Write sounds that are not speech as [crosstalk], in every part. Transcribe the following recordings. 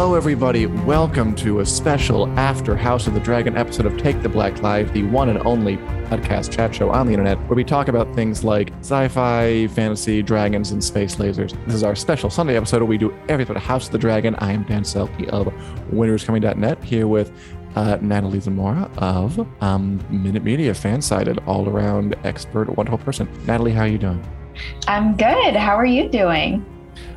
Hello, everybody. Welcome to a special After House of the Dragon episode of Take the Black Live, the one and only podcast chat show on the internet where we talk about things like sci fi, fantasy, dragons, and space lasers. This is our special Sunday episode where we do everything about House of the Dragon. I am Dan Selcke of WintersComing.net here with uh, Natalie Zamora of um, Minute Media, FanSided, all-around expert, wonderful person. Natalie, how are you doing? I'm good. How are you doing?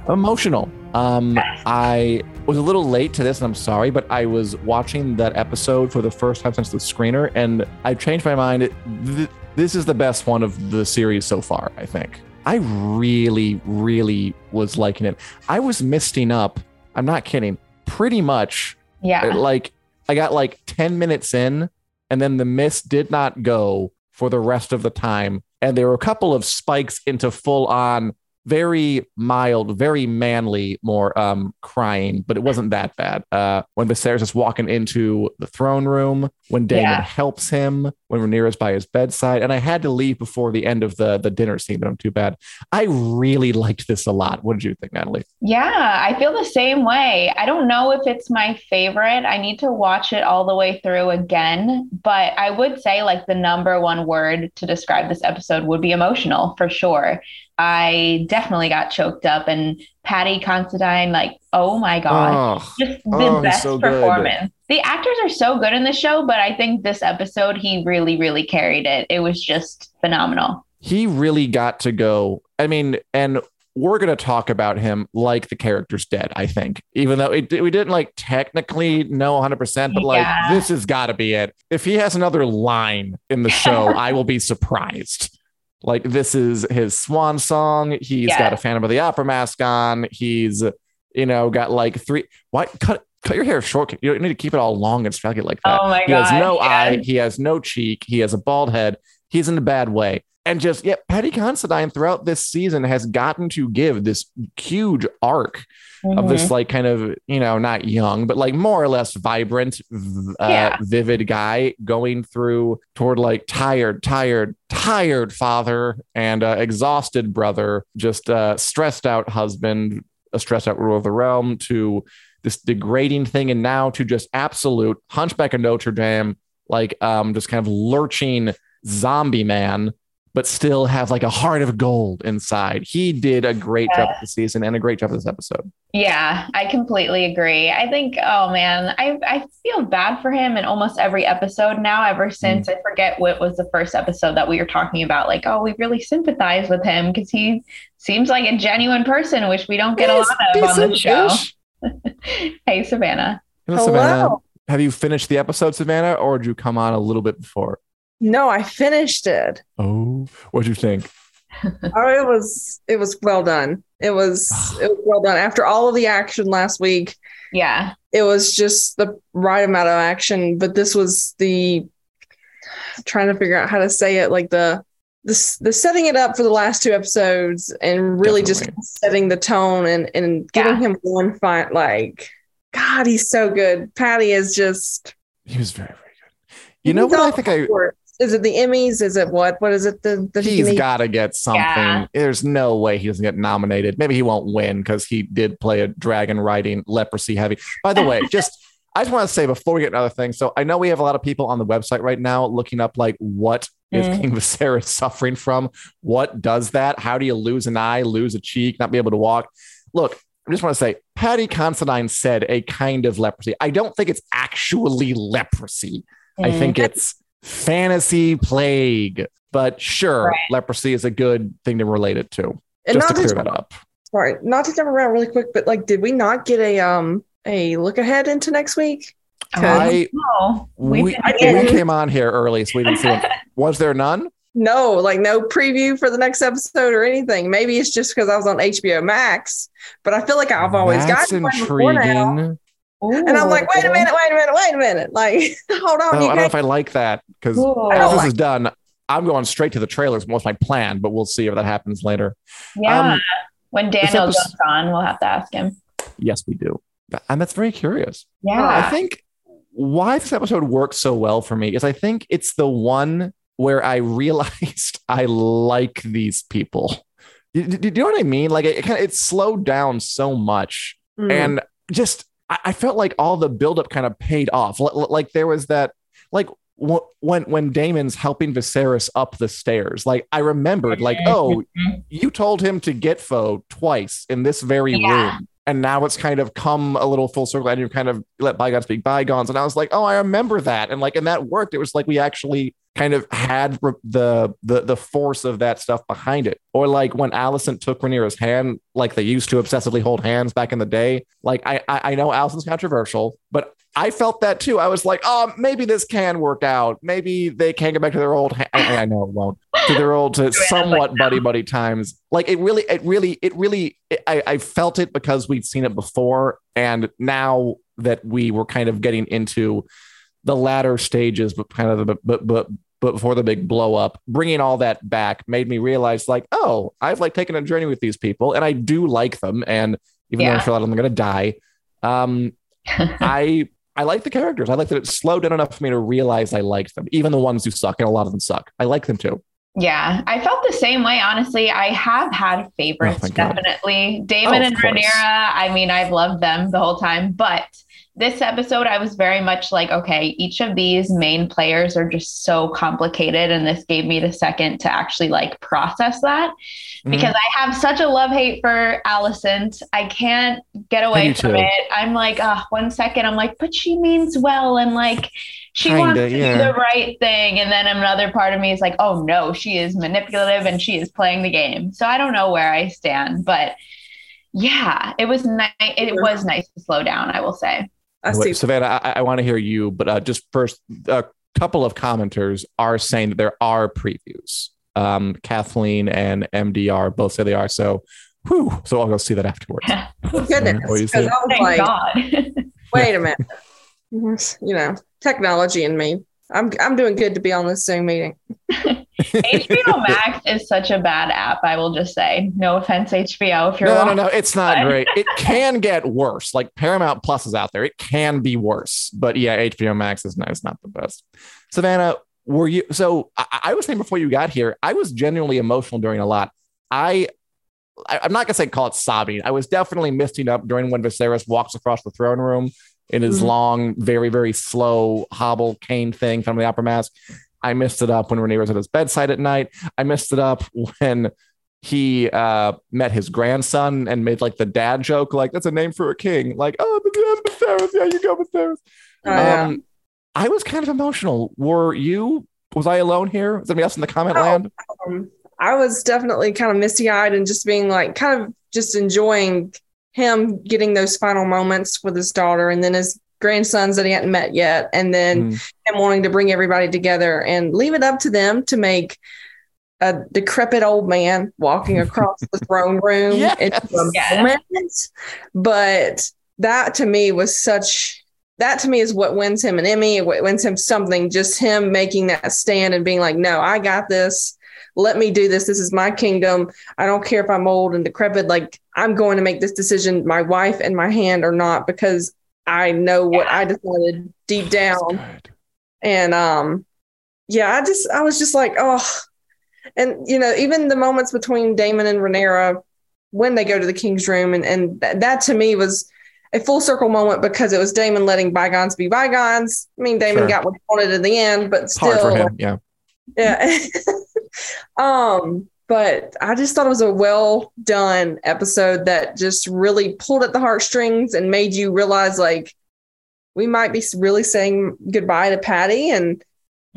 Emotional. Um, I was a little late to this, and I'm sorry, but I was watching that episode for the first time since the screener, and I changed my mind. Th- this is the best one of the series so far, I think. I really, really was liking it. I was misting up. I'm not kidding. Pretty much, Yeah. like I got like 10 minutes in, and then the mist did not go for the rest of the time. And there were a couple of spikes into full on, very mild, very manly, more um, crying, but it wasn't that bad. Uh, when Viserys is walking into the throne room, when Daemon Yeah. helps him, when Rhaenyra's by his bedside, and I had to leave before the end of the the dinner scene, but I'm too bad. I really liked this a lot. What did you think, Natalie? Yeah, I feel the same way. I don't know if it's my favorite. I need to watch it all the way through again, but I would say like the number one word to describe this episode would be emotional for sure. I definitely got choked up and Paddy Considine, like, oh my God. Oh, Just the Oh, best so good. performance. The actors are so good in the show, but I think this episode he really, really carried it. It was just phenomenal. he really got to go. I mean, and we're going to talk about him like the character's dead, I think, even though it, we didn't like technically know 100%, but like Yeah. this has got to be it. If he has another line in the show, [laughs] I will be surprised. Like this is his swan song. He's Yeah. got a Phantom of the Opera mask on. He's, you know, got like three. Why cut? Cut your hair short. You don't need to keep it all long and scraggly like that. Oh my He has no yeah. eye. He has no cheek. He has a bald head. He's in a bad way. And just, yeah, Paddy Considine throughout this season has gotten to give this huge arc of this, Mhm. like, kind of, you know, not young, but like more or less vibrant, uh, Yeah. vivid guy going through toward like tired, tired, tired father and uh, exhausted brother, just uh, stressed out husband, a stressed out ruler of the realm to this degrading thing and now to just absolute hunchback of notre dame like um just kind of lurching zombie man but still have like a heart of gold inside he did a great job this season and a great job this episode Yeah, I completely agree. I think, oh man, I, I feel bad for him in almost every episode now, ever mm. since I forget what was the first episode that we were talking about. Like, oh, we really sympathize with him because he seems like a genuine person, which we don't get a lot of on the show. [laughs] Hey, Savannah. Hello, Savannah. have you finished the episode savannah or did you come on a little bit before No, I finished it. oh what'd you think [laughs] Oh, it was it was well done. It was it was well done. After all of the action last week, Yeah. it was just the right amount of action. But this was the trying to figure out how to say it, like the the, the setting it up for the last two episodes and really just setting the tone and and giving him one fight. Like God, he's so good. Paddy is just. he was very very good you know what i think i for it. Is it the Emmys? Is it what? What is it? The, the he's got to get something. Yeah. There's no way he doesn't get nominated. Maybe he won't win because he did play a dragon riding leprosy heavy. By the way, [laughs] just I just want to say before we get another thing. So I know we have a lot of people on the website right now looking up like what is Mm. King Viserys suffering from? What does that? How do you lose an eye, lose a cheek, not be able to walk? Look, I just want to say Paddy Considine said a kind of leprosy. I don't think it's actually leprosy. I Mm. think it's fantasy plague. But sure, Right. leprosy is a good thing to relate it to. and just to not clear to that up. sorry, not to jump around really quick, but like, did we not get a um a look ahead into next week? I we, we, we came on here early, so we didn't see one. [laughs] Was there none? No, like no preview for the next episode or anything. Maybe it's just because I was on HBO Max, but I feel like I've always That's gotten one before now. intriguing. And I'm like, wait a minute, wait a minute, wait a minute. Like, [laughs] hold on, No, I don't know if I like that because Ooh. Oh, this is done. I'm going straight to the trailers. What's my plan? But we'll see if that happens later. Yeah. Um, when Daniel episode- jumps on, we'll have to ask him. Yes, we do, and that's very curious. Yeah. I think why this episode works so well for me is I think it's the one where I [laughs] realized I like these people. Do, do- do you know what I mean? Like it, it kind of it slowed down so much, Mm. and just I, I felt like all the buildup kind of paid off. L- like there was that, like wh- when when Daemon's helping Viserys up the stairs. Like I remembered, like oh, mm-hmm. you told him to get foe twice in this very Yeah. room. And now it's kind of come a little full circle and you've kind of let bygones be bygones. And I was like, oh, I remember that. And like, and that worked. It was like we actually kind of had the the the force of that stuff behind it. Or like when Alicent took Rhaenyra's hand, like they used to obsessively hold hands back in the day. Like I I, I know Alicent's controversial, but I felt that too. I was like, oh, maybe this can work out. Maybe they can get back to their old. Ha- I, I know it won't. To their old, to [laughs] somewhat buddy buddy times. Like it really, it really, it really. It, I I felt it because we'd seen it before, and now that we were kind of getting into the latter stages, but kind of the but but but before the big blow up, bringing all that back made me realize like, oh, I've like taken a journey with these people, and I do like them, and even though I'm sure a lot of them are gonna die, um, [laughs] I I like the characters. I like that it slowed down enough for me to realize I liked them, even the ones who suck, and a lot of them suck. I like them too. Yeah, I felt the same way. Honestly, I have had Oh favorites, God. definitely. Daemon Oh, and course. Rhaenyra, I mean, I've loved them the whole time. But this episode, I was very much like, okay, each of these main players are just so complicated. And this gave me the second to actually like process that Mm-hmm. because I have such a love hate for Alicent. I can't get away do from too. it. I'm like, uh, one second, I'm like, but she means well. And like, she Kinda, wants to yeah. do the right thing. And then another part of me is like, oh no, she is manipulative and she is playing the game. So I don't know where I stand, but yeah, it was nice. It was nice to slow down, I will say. I see. Savannah, I, I want to hear you, but uh, just first, a couple of commenters are saying that there are previews. Um, Kathleen and MDR both say they are. So, whew, so I'll go see that afterwards. [laughs] Oh, goodness. What do you Because say? I was Thank like, God. [laughs] wait a minute. You know, technology in me. I'm I'm doing good to be on this Zoom meeting. HBO [laughs] Max is such a bad app, I will just say. No offense, HBO, if you're No, no, watching. no, it's not But- great. It [laughs] can get worse. Like Paramount Plus is out there. It can be worse. But yeah, HBO Max is not, is not the best. Savannah, were you so I, I was saying before you got here, I was genuinely emotional during a lot. I I- I'm not gonna say call it sobbing. I was definitely misting up during when Viserys walks across the throne room in his Mhm. long, very, very slow hobble cane thing from the opera mask. I missed it up when Renee was at his bedside at night. I missed it up when he uh, met his grandson and made like the dad joke, like that's a name for a king. Like, oh, the Viserys, yeah, you go Viserys. Oh, yeah. Um, I was kind of emotional. Were you? Was I alone here? Was anybody else in the comment Oh. land? um, I was definitely kind of misty eyed and just being like, kind of just enjoying him getting those final moments with his daughter and then his grandsons that he hadn't met yet. And then Mm. him wanting to bring everybody together and leave it up to them to make a decrepit old man walking [laughs] across the throne room Yes. Yes. moment. But that to me was such that to me is what wins him an Emmy, what wins him something, just him making that stand and being like, no, I got this. Let me do this. This is my kingdom. I don't care if I'm old and decrepit. Like, I'm going to make this decision. My wife and my hand or not because I know what I decided deep down and um yeah i just i was just like oh and you know even the moments between daemon and rhaenyra when they go to the king's room and and th- that to me was a full circle moment because it was daemon letting bygones be bygones i mean daemon Sure. got what he wanted in the end but still for him. Yeah. yeah [laughs] um but i just thought it was a well done episode that just really pulled at the heartstrings and made you realize like we might be really saying goodbye to paddy and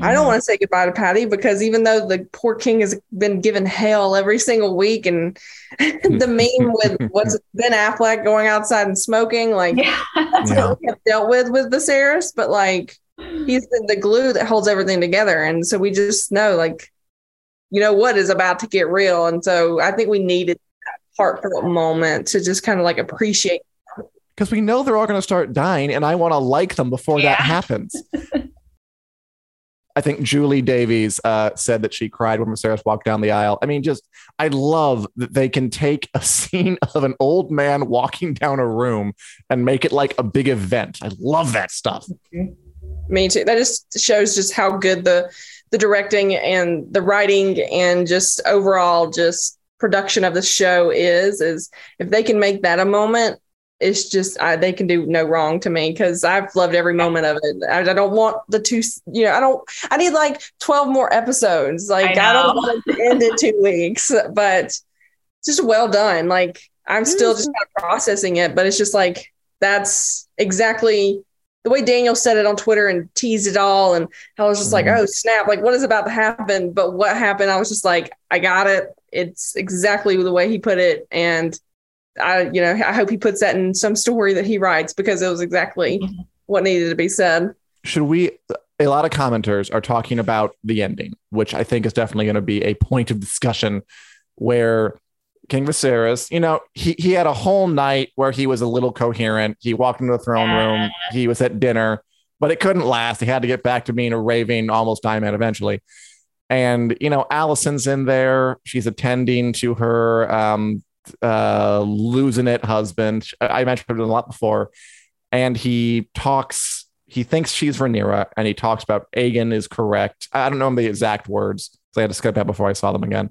I don't want to say goodbye to Paddy because even though the poor king has been given hell every single week, and [laughs] the [laughs] meme with what's Ben Affleck going outside and smoking, like Yeah. [laughs] that's Yeah. what we have dealt with with Viserys, but like he's the, the glue that holds everything together, and so we just know, like, you know what is about to get real, and so I think we needed that heartfelt moment to just kind of like appreciate. Because we know they're all going to start dying, and I want to like them before Yeah. that happens. [laughs] I think Julie Davies uh, said that she cried when Viserys walked down the aisle. I mean, just I love that they can take a [laughs] scene of an old man walking down a room and make it like a big event. I love that stuff. Me too. That just shows just how good the the directing and the writing and just overall just production of the show is. Is if they can make that a moment, it's just I, they can do no wrong to me because I've loved every moment of it. I, I, don't want the two, you know, I don't. I need like twelve more episodes. Like I, I don't want it to end in two weeks, but just well done. Like I'm still just kind of processing it, but it's just like that's exactly the way Daniel said it on Twitter and teased it all. And I was just mm-hmm. like, oh snap! Like what is about to happen? But what happened? I was just like, I got it. It's exactly the way he put it, and I, you know, I hope he puts that in some story that he writes because it was exactly mm-hmm. what needed to be said. Should we? A lot of commenters are talking about the ending, which I think is definitely going to be a point of discussion where King Viserys, you know, he, he had a whole night where he was a little coherent. He walked into the throne room, he was at dinner, but it couldn't last. He had to get back to being a raving, almost man eventually. And, you know, Alicent's in there. She's attending to her um, uh, losing it husband. I mentioned it a lot before. And he talks, he thinks she's Rhaenyra, and he talks about Aegon is correct. I don't know the exact words. So I had to skip that before I saw them again.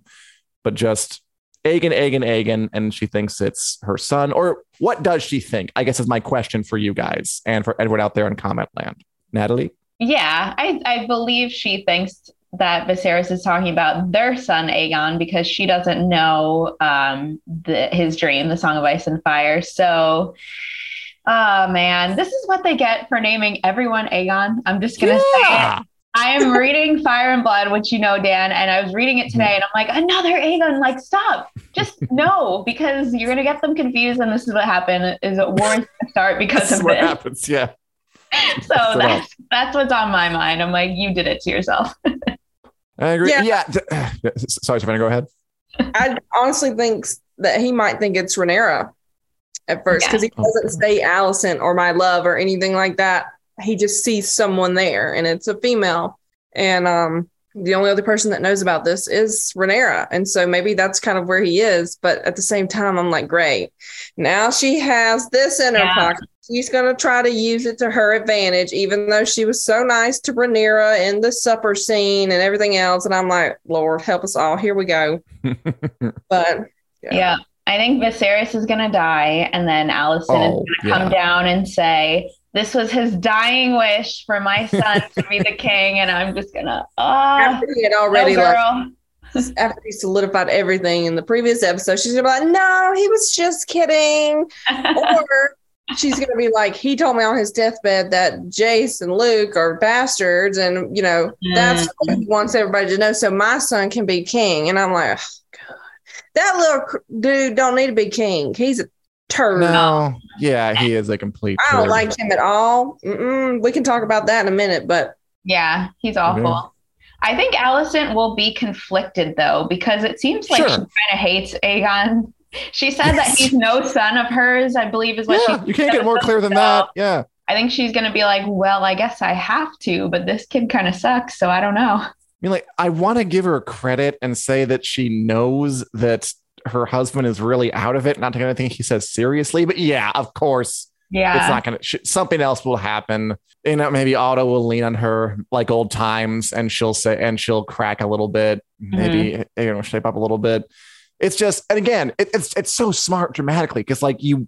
But just Aegon, Aegon, Aegon, and she thinks it's her son. Or what does she think? I guess is my question for you guys and for everyone out there in comment land. Natalie? Yeah, I, I believe she thinks that Viserys is talking about their son Aegon because she doesn't know um, the, his dream, the Song of Ice and Fire. So, oh man, this is what they get for naming everyone Aegon. I'm just gonna yeah. say it. I am reading Fire and Blood, which you know, Dan, and I was reading it today, and I'm like, another Aegon. Like, stop, just no, because you're gonna get them confused, and this is what happened: is it wars start because of what this. happens, yeah. [laughs] so that's that's what's on my mind. I'm like, you did it to yourself. I agree. Yeah. yeah. [sighs] Sorry, Savannah, go ahead. I honestly think that he might think it's Rhaenyra at first because yeah. he doesn't oh. say Alicent or my love or anything like that he just sees someone there and it's a female. And um, the only other person that knows about this is Rhaenyra. And so maybe that's kind of where he is. But at the same time, I'm like, great. Now she has this in her yeah. pocket. She's going to try to use it to her advantage, even though she was so nice to Rhaenyra in the supper scene and everything else. And I'm like, Lord, help us all. Here we go. [laughs] but yeah. yeah. I think Viserys is going to die, and then Alicent oh, is going to yeah. come down and say, this was his dying wish for my [laughs] son to be the king, and I'm just gonna. Oh, after he had already no like, [laughs] after he solidified everything in the previous episode, she's gonna be like, "No, he was just kidding," [laughs] or she's gonna be like, "He told me on his deathbed that Jace and Luke are bastards, and you know mm. that's what he wants everybody to know, so my son can be king." And I'm like, oh, God, that little dude don't need to be king. He's a turd. No, yeah, he is a complete. I don't like him at all. Mm-mm. We can talk about that in a minute, but yeah, he's awful. Mm-hmm. I think Alicent will be conflicted though, because it seems like sure. she kind of hates Aegon. She said yes. that he's no son of hers, I believe is what yeah, she You can't get more clear than that. Yeah. I think she's going to be like, well, I guess I have to, but this kid kind of sucks. So I don't know. I mean, like, I want to give her credit and say that she knows that her husband is really out of it, not taking anything he says seriously. But yeah, of course, yeah, it's not gonna. Sh- something else will happen. You know, maybe Otto will lean on her like old times, and she'll say, and she'll crack a little bit, maybe mm-hmm. you know, shape up a little bit. It's just, and again, it, it's it's so smart dramatically because like you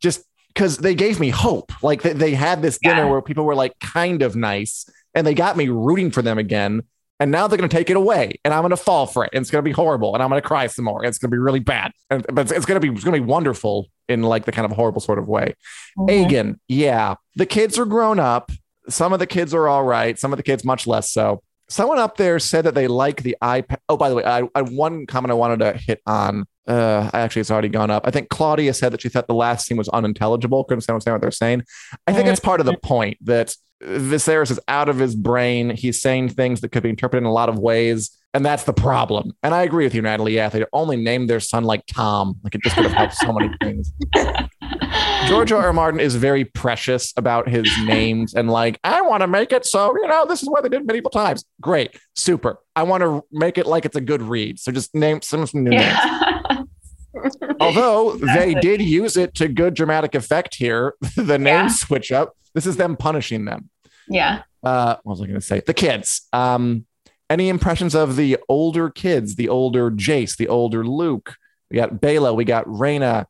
just because they gave me hope. Like they, they had this dinner yeah. where people were like kind of nice, and they got me rooting for them again and now they're going to take it away and i'm going to fall for it and it's going to be horrible and i'm going to cry some more and it's going to be really bad. And, but it's going to be it's going to be wonderful in like the kind of horrible sort of way. Mm-hmm. Aegon, yeah the kids are grown up. Some of the kids are all right. Some of the kids much less so. Someone up there said that they like the ipad. Oh by the way i, I one comment i wanted to hit on uh actually it's already gone up. I think claudia said that she thought the last scene was unintelligible. Couldn't understand what they're saying. I think it's part of the mm-hmm. point that Viserys is out of his brain. He's saying things that could be interpreted in a lot of ways. And that's the problem. And I agree with you, Natalie. Yeah, they only named their son like Tom. Like it just could have helped so many things. [laughs] George R. R. Martin is very precious about his names and like, I want to make it so, you know, this is what they did medieval times. Great. Super. I want to make it like it's a good read. So just name some, some new yeah. names. [laughs] Although exactly. they did use it to good dramatic effect here, [laughs] the name yeah. switch up. This is them punishing them. Yeah. Uh, what was I going to say? The kids. Um, any impressions of the older kids, the older Jace, the older Luke? We got Baela, we got Rhaena.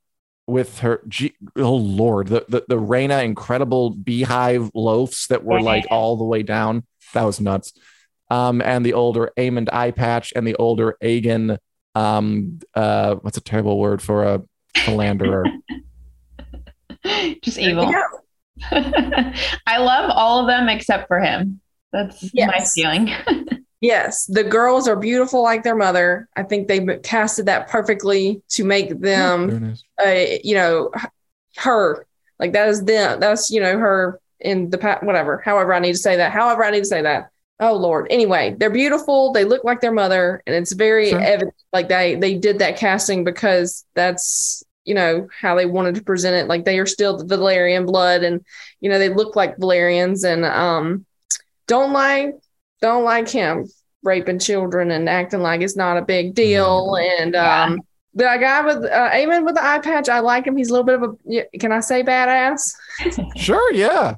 with her G- oh lord the, the the Rhaena incredible beehive loafs that were like all the way down that was nuts um and the older Aemond eye patch and the older Aegon um uh what's a terrible word for a philanderer [laughs] Just evil. Yeah. [laughs] I love all of them except for him. That's my feeling. [laughs] Yes, the girls are beautiful like their mother. I think they casted that perfectly to make them, uh, you know, her like that is them. That's you know her in the past. Whatever. However, I need to say that. However, I need to say that. Oh Lord. Anyway, they're beautiful. They look like their mother, and it's very Sure. evident. Like they they did that casting because that's you know how they wanted to present it. Like they are still the Velaryon blood, and you know they look like Velaryons, and um, don't like don't like him raping children and acting like it's not a big deal. And Yeah. um, the guy with uh, Aemond with the eye patch, I like him. He's a little bit of a can I say badass? [laughs] sure yeah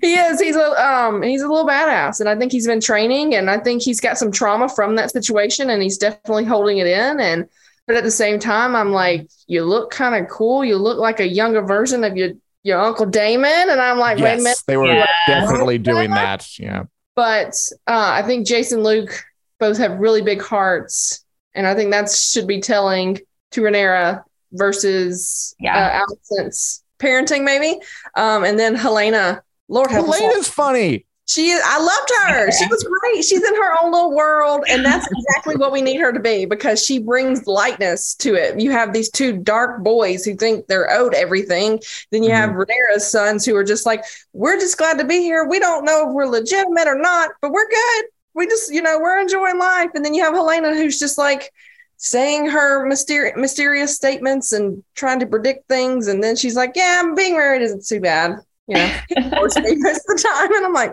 He is. He's a um he's a little badass, and I think he's been training, and I think he's got some trauma from that situation, and he's definitely holding it in. And but at the same time, I'm like, you look kind of cool. You look like a younger version of your your uncle Daemon, and I'm like, wait a minute. yes they were Yeah. definitely doing that yeah But uh, I think Jason Luke both have really big hearts, and I think that should be telling to Rhaenyra versus Yeah. uh, Alicent's parenting, maybe. Um, and then Helaena, Lord help us. Helaena's funny She I loved her. She was great. She's in her own little world. And that's exactly what we need her to be because she brings lightness to it. You have these two dark boys who think they're owed everything. Then you have mm-hmm. Rhaenyra's sons who are just like, we're just glad to be here. We don't know if we're legitimate or not, but we're good. We just, you know, we're enjoying life. And then you have Helaena who's just like, saying her mysteri- mysterious statements and trying to predict things and then she's like yeah being married isn't too bad you know [laughs] [laughs] most of the time and i'm like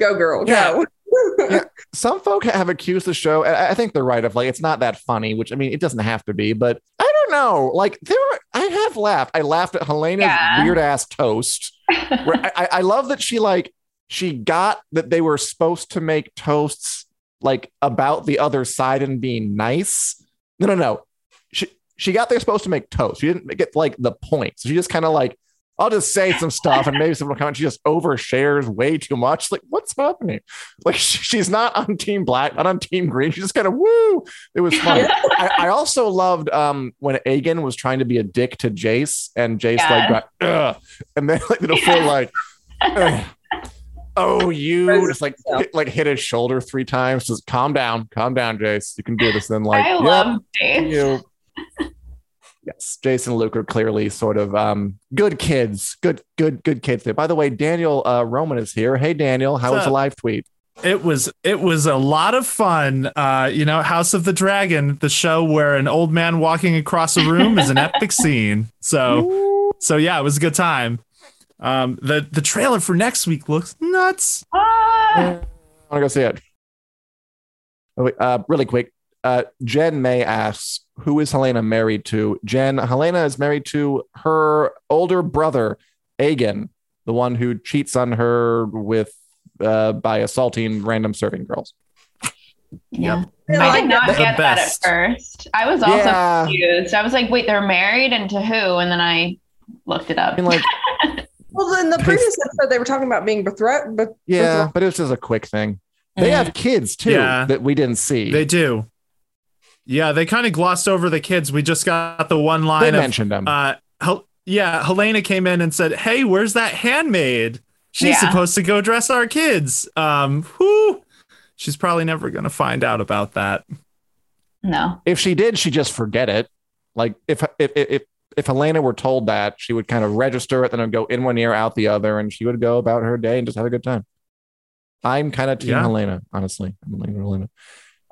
go girl. Go. [laughs] Yeah. some folk have accused the show and i I think they're right of like it's not that funny which i mean it doesn't have to be but i don't know. Like there were, i have laughed. I laughed at helaena's Yeah. weird ass toast. [laughs] Where I, I- I love that she like she got that they were supposed to make toasts like about the other side and being nice. No no no. She she got they're supposed to make toast. She didn't get like the point. So she just kind of like I'll just say some stuff and maybe someone will comment. She just overshares way too much. Like, what's happening? Like, [laughs] she's not on team black, not on team green. She just kind of woo. It was fun. [laughs] I, I also loved um when Aegon was trying to be a dick to Jace, and Jace Yeah. like got Ugh, and then like a full like, "Ugh. oh you just like hit, like hit his shoulder three times. Just calm down, calm down, Jace. You can do this. Then like, I "Yep, love Jace. you. Yes, Jason and Luke are clearly sort of um, good kids, good, good, good kids. There. By the way, Daniel uh, Roman is here. Hey, Daniel, how What's was the live tweet? It was it was a lot of fun. Uh, you know, House of the Dragon, the show where an old man walking across a room is an [laughs] epic scene. So so yeah, it was a good time. Um, the the trailer for next week looks nuts. Ah, I want to go see it. Oh, wait, uh, really quick. Uh, Jen May asks, "Who is Helaena married to?" Jen, Helaena is married to her older brother, Aegon, the one who cheats on her with uh, by assaulting random serving girls. yeah. I I did not The get that at first. I was also Yeah. confused. I was like, wait, they're married and to who? And then I looked it up. I mean, like, [laughs] well in the previous episode they were talking about being betrothed but yeah, but it was just a quick thing. They Mm. have kids too Yeah. that we didn't see. They do. Yeah, they kind of glossed over the kids. We just got the one They line of mentioned them. uh Hel- yeah, Helaena came in and said, "Hey, where's that handmaid? She's Yeah. supposed to go dress our kids." Um, whoo. She's probably never going to find out about that. no. if she did, she just forget it. Like if if if if Helaena were told that, she would kind of register it, then it would go in one ear, out the other, and she would go about her day and just have a good time. I'm kind of team Yeah. Helaena, honestly. I'm leaning Helaena.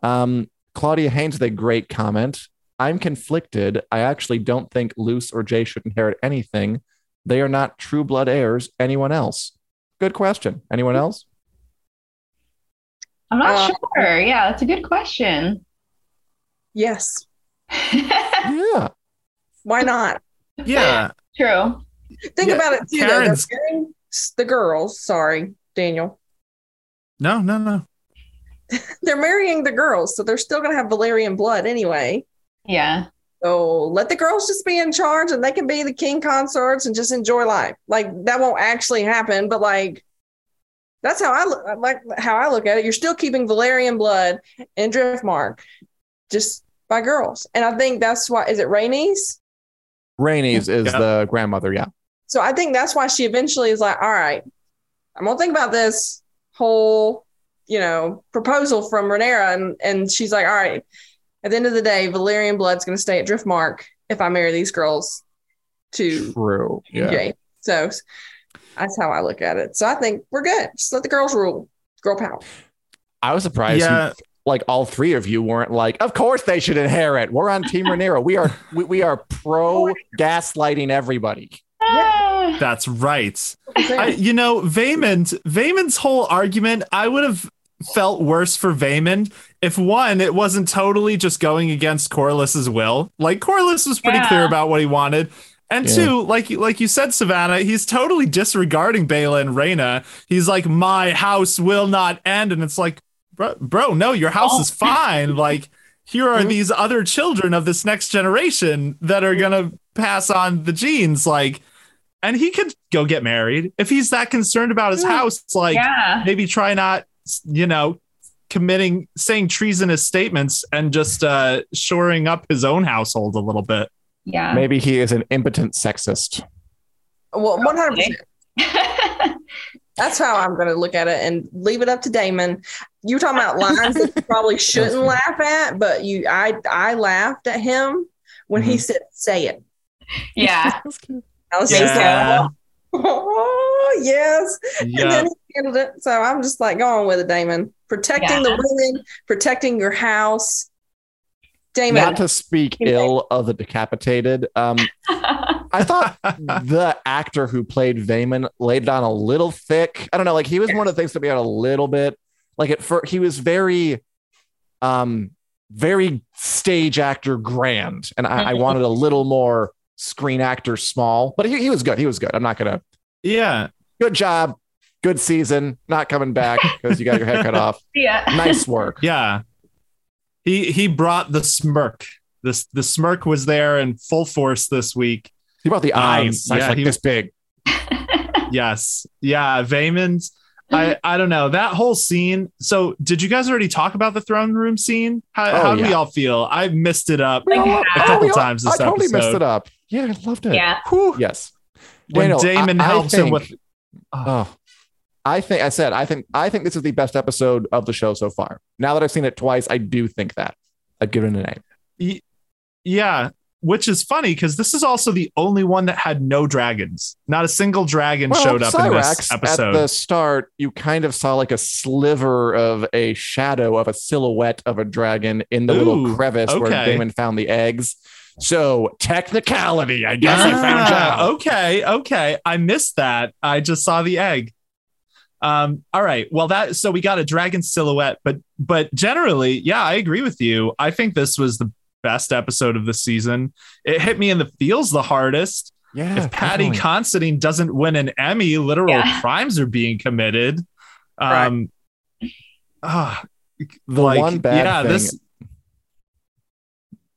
Um, Claudia Haynes with a great comment. I'm conflicted. I actually don't think Luce or Jay should inherit anything. They are not true blood heirs. Anyone else? Good question. Anyone else? I'm not Uh, sure. Yeah, that's a good question. yes [laughs] Yeah. why not Yeah. True. think Yeah, about it too though. Karen's- marrying the girls sorry daniel No, no, no. [laughs] they're marrying the girls so they're still going to have velaryon blood anyway Yeah. So let the girls just be in charge and they can be the king consorts and just enjoy life. Like that won't actually happen, but like that's how I look like how I look at it. You're still keeping Velaryon blood in Driftmark just by girls. And I think that's why is it Rhaenys? Rhaenys is Yeah. the grandmother. Yeah. So I think that's why she eventually is like, all right, I'm gonna think about this whole, you know, proposal from Rhaenyra. And and she's like, all right, at the end of the day, Velaryon blood's gonna stay at Driftmark if I marry these girls to True. Yeah. Jay. So that's how I look at it. So I think we're good. Just let the girls rule. Girl power. I was surprised. you- like all three of you weren't like, of course they should inherit. We're on Team Rhaenyra. We are we, we are pro gaslighting everybody. Ah. That's right. I, you know, Vaemond, Vaemond's whole argument, I would have felt worse for Vaemond if one, it wasn't totally just going against Corlys's will. Like Corlys was pretty Yeah. clear about what he wanted. And Yeah. two, like you- like you said, Savannah, he's totally disregarding Baela and Rhaena. He's like, my house will not end, and it's like, bro, bro no, your house Oh. is [laughs] fine. Like, here are mm-hmm. these other children of this next generation that are gonna pass on the genes. Like, and he could go get married if he's that concerned about his Yeah. house. Like, yeah. maybe try not, you know, committing saying treasonous statements and just uh shoring up his own household a little bit. Yeah. Maybe he is an impotent sexist. Well, one hundred percent. [laughs] That's how I'm going to look at it and leave it up to Daemon. You're talking about lines that you probably [laughs] shouldn't laugh at, but you, I, I laughed at him when he said, "Say it." yeah. [laughs] I was Me just Yeah. like, "Oh yes," and then he handled it. So I'm just like, go on with it, Daemon. Protecting the women, protecting your house. Daemon, Not to speak ill of the decapitated. Um, [laughs] I thought the actor who played Vaemond laid it on a little thick. I don't know, like he was one of the things that we had a little bit like at first he was very um very stage actor grand. And I, I Mhm. wanted a little more screen actor small, but he, he was good. He was good. I'm not gonna yeah. good job, good season, not coming back because you got your head cut [laughs] off. yeah. Nice work. [laughs] Yeah. He he brought the smirk. This the smirk was there in full force this week. He brought the Um, eyes. I was yeah, like he- this big. [laughs] Yes. Yeah, Vaemond. I I don't know. That whole scene. So, did you guys already talk about the throne room scene? How, Oh, how do we all feel? I missed it up. Like, Oh, a couple all- times this I totally messed episode. it up. Yeah, I loved it. Yeah. Whew. Yes. When Daniel, Daemon I- I helps him think- with Oh, I think I said I think I think this is the best episode of the show so far. Now that I've seen it twice, I do think that I'd give it an A. Yeah, which is funny because this is also the only one that had no dragons. Not a single dragon showed up in this episode. At the start, you kind of saw like a sliver of a shadow of a silhouette of a dragon in the little Ooh, crevice where. Daemon found the eggs. So technicality, I guess I found Ah, out. Okay, okay. I missed that. I just saw the egg. Um, all right. Well, that so we got a dragon silhouette, but but generally, yeah, I agree with you. I think this was the best episode of the season. It hit me in the feels the hardest. Yeah, if Paddy definitely. Considine doesn't win an Emmy, literal Yeah. crimes are being committed. Right. Um ah, the like, one bad yeah, thing. this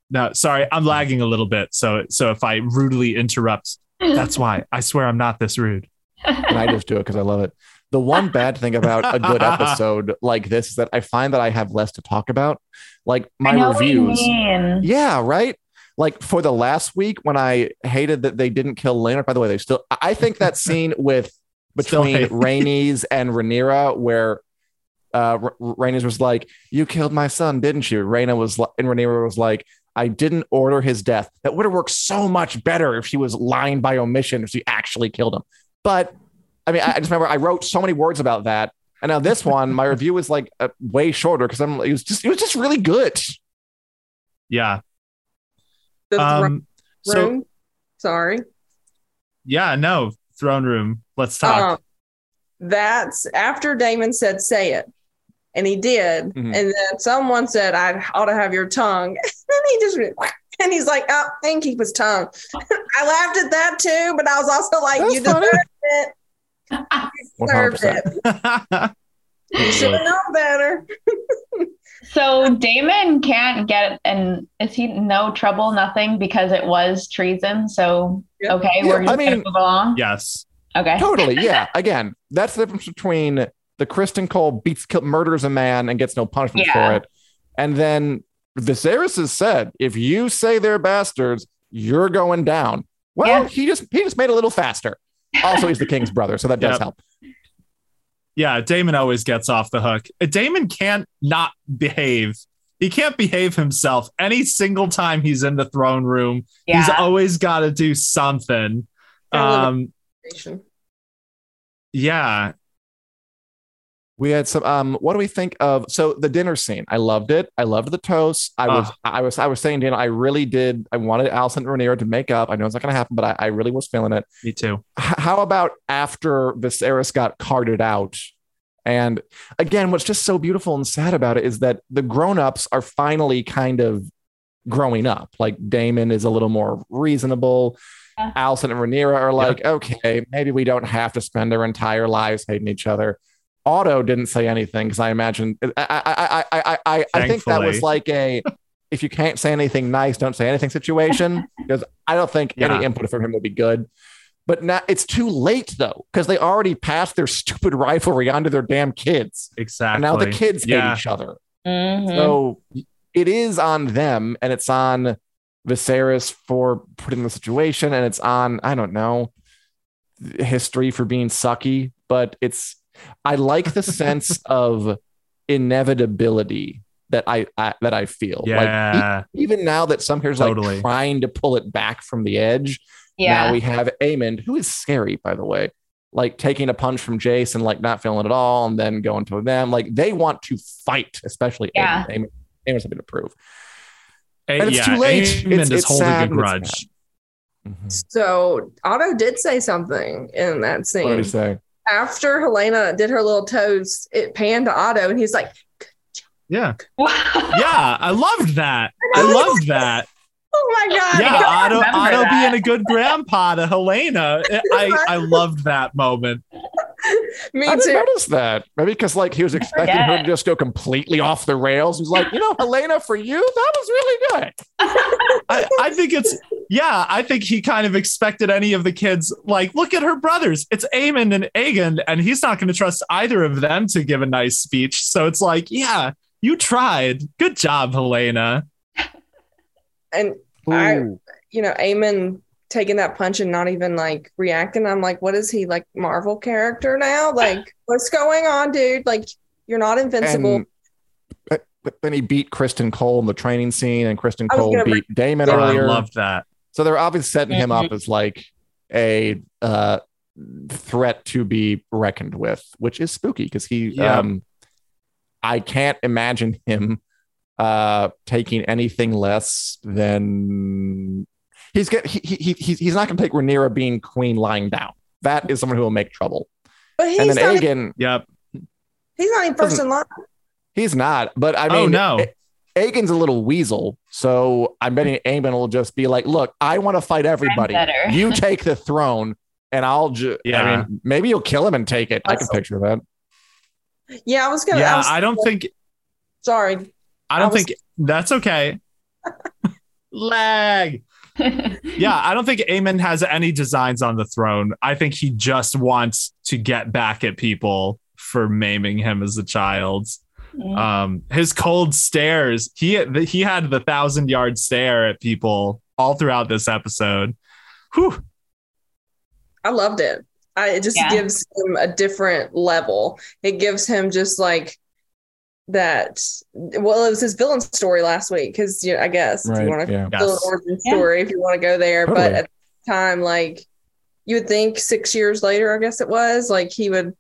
no, sorry, I'm lagging a little bit. So so if I rudely interrupt, that's why. I swear I'm not this rude. and I just do it because I love it. The one [laughs] bad thing about a good episode [laughs] like this is that I find that I have less to talk about. Like my know what you reviews. Yeah, right. Like for the last week when I hated that they didn't kill Laenor. By the way, they still. I think that scene with [laughs] between. Rhaenys and Rhaenyra, where uh R- Rhaenys was like, "You killed my son, didn't you?" Rhaena was like, and Rhaenyra was like, "I didn't order his death." That would have worked so much better if she was lying by omission if she actually killed him. But I mean, I I just remember I wrote so many words about that. And now this one, my [laughs] review was like uh, way shorter because I'm. It was just. It was just really good. Yeah. the throne Um so room. Sorry. yeah, no, throne room. Let's talk. Um, that's after Daemon said, say it. And he did. Mhm. And then someone said, I ought to have your tongue. [laughs] and he just, went, and he's like, oh, and keep his tongue. [laughs] I laughed at that too, but I was also like, That's you funny. deserved it. You deserved 100%. it. Should have known better. [laughs] So Daemon can't get and is he no trouble, nothing because it was treason. So Yeah. okay, Yeah, we're just I gonna mean- move along. Yes. Okay. totally. [laughs] Yeah. Again, that's the difference between the Criston Cole beats, kill, murders a man and gets no punishment Yeah. for it. And then Viserys has said, if you say they're bastards, you're going down. Well, Yeah. he just he just made it a little faster. Also, he's the king's brother, so that does Yep. help. Yeah, Daemon always gets off the hook. Daemon can't not behave. He can't behave himself any single time he's in the throne room. Yeah. He's always got to do something. Um, yeah, We had some. Um, what do we think of? So the dinner scene, I loved it. I loved the toast. I was, Ah. I was, I was saying, Dan, I really did. I wanted Alicent and Rhaenyra to make up. I know it's not going to happen, but I, I really was feeling it. me too. H- how about after Viserys got carted out? And again, what's just so beautiful and sad about it is that the grown-ups are finally kind of growing up. Like Daemon is a little more reasonable. Yeah. Alicent and Rhaenyra are like, okay, maybe we don't have to spend our entire lives hating each other. Otto didn't say anything because I imagine I I I I I I, I think that was like a if you can't say anything nice, don't say anything situation. [laughs] Because I don't think Yeah. any input from him would be good. But now it's too late though, because they already passed their stupid rivalry onto their damn kids. Exactly. And now the kids Yeah. hate each other. Mhm. So it is on them and it's on Viserys for putting the situation and it's on, I don't know, history for being sucky, but it's I like the [laughs] sense of inevitability that I, I that I feel. Yeah. e- even now that some here's Totally. like trying to pull it back from the edge, yeah. now we have Aemond, who is scary, by the way, like taking a punch from Jace and like not feeling at all, and then going to them. Like they want to fight, especially Yeah. Aemond. Aemond, Aemond's something to prove. A- And it's yeah, too late. Aemond It's- is it's holding sad a and it's grudge. Mhm. So Otto did say something in that scene. What did scene. he say? After Helaena did her little toast, it panned to Otto, and he's like, Yeah. Wow. [laughs] Yeah. I loved that. I loved that. [laughs] "Oh my god!" Yeah. [laughs] Otto, Otto that. being a good grandpa to Helaena. I, I loved that moment. [laughs] Me I didn't too. notice that. Maybe because like he was expecting her to just go completely off the rails. He's like, you know, Helaena, for you, that was really good. I, I think it's yeah, I think he kind of expected any of the kids, like, look at her brothers. It's Aemond and Aegon, and he's not going to trust either of them to give a nice speech. So it's like, yeah, you tried. Good job, Helaena. And I- you know, Aemond taking that punch and not even like reacting. I'm like, what is he like Marvel character now? Like, what's going on, dude? Like, you're not invincible. And- but, but then he beat Criston Cole in the training scene, and Criston Cole gonna beat Daemon Oh, I loved that. So they're obviously setting him Mm-hmm. up as like a uh, threat to be reckoned with, which is spooky because he, Yeah. um, I can't imagine him uh, taking anything less than he's get he, he, he he's he's not going to take Rhaenyra being queen lying down. That is someone who will make trouble. but he's and then not, Aegon, Yep. he's not even first doesn't- in line. he's not. But I Oh, mean, no. A- Aegon's a little weasel, so I'm betting Aegon will just be like, "Look, I want to fight everybody. [laughs] You take the throne, and I'll just. Yeah. I mean, maybe you'll kill him and take it. I can picture that. Yeah, I was gonna. I Yeah, was, I don't think sorry. I don't I was- think that's okay. [laughs] Lag. [laughs] Yeah, I don't think Aemond has any designs on the throne. I think he just wants to get back at people for maiming him as a child. Um, his cold stares. He he had the thousand yard stare at people all throughout this episode. Whew. I loved it. I, it just Yeah. gives him a different level. It gives him just like that. Well, it was his villain story last week because you know, I guess if you want to Yeah. villain Yes. origin Yeah. story if you want to go there. But at the time, like you would think six years later, I guess it was like he would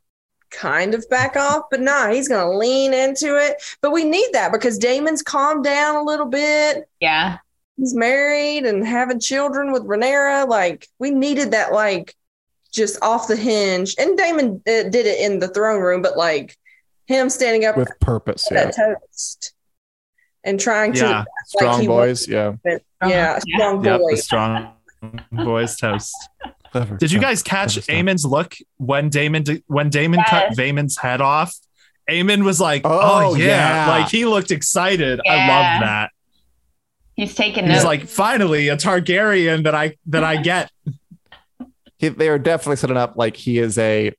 kind of back off, but nah, he's gonna lean into it. But we need that because Daemon's calmed down a little bit. yeah. He's married and having children with Rhaenyra. Like we needed that, like just off the hinge. And Daemon uh, did it in the throne room, but like him standing up With purpose. Yeah. that toast and trying to Yeah. like Strong he boys. Yeah. wasn't- yeah, Uh-huh. strong Yep. Boys. strong boys toast. Clever. Did you guys catch Aemond's look when Daemon when Daemon cut Yes. Vaemond's head off? Aemond was like, Oh, "Oh, yeah. yeah. like he looked excited. I love that. He's taking He's notes. like, finally a Targaryen that I that I get. [laughs] He, they are definitely setting up like he is a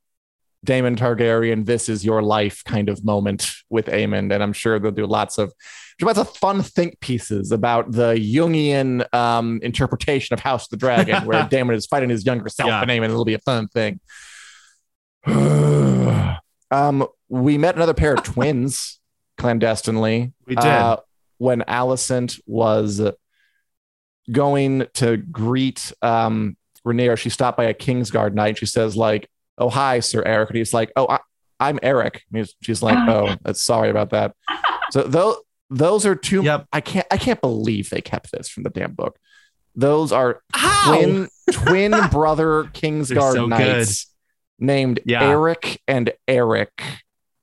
Daemon Targaryen. This is your life kind of moment with Aemond, and I'm sure they'll do lots of lots of fun think pieces about the Jungian um, interpretation of House of the Dragon, where [laughs] Damon is fighting his younger self, Yeah. and Aemond. It'll be a fun thing. [sighs] um, we met another pair of [laughs] twins clandestinely. We did. uh, when Alicent was going to greet um, Rhaenyra. She stopped by a Kingsguard knight. She says, like, "Oh hi, Sir Eric," and he's like, "Oh, I, I'm Eric." And she's like, "Oh, oh that's sorry about that." So those those are two. Yep. I can't I can't believe they kept this from the damn book. Those are How? twin [laughs] twin brother Kingsguard so knights named Yeah. Eric and Eric,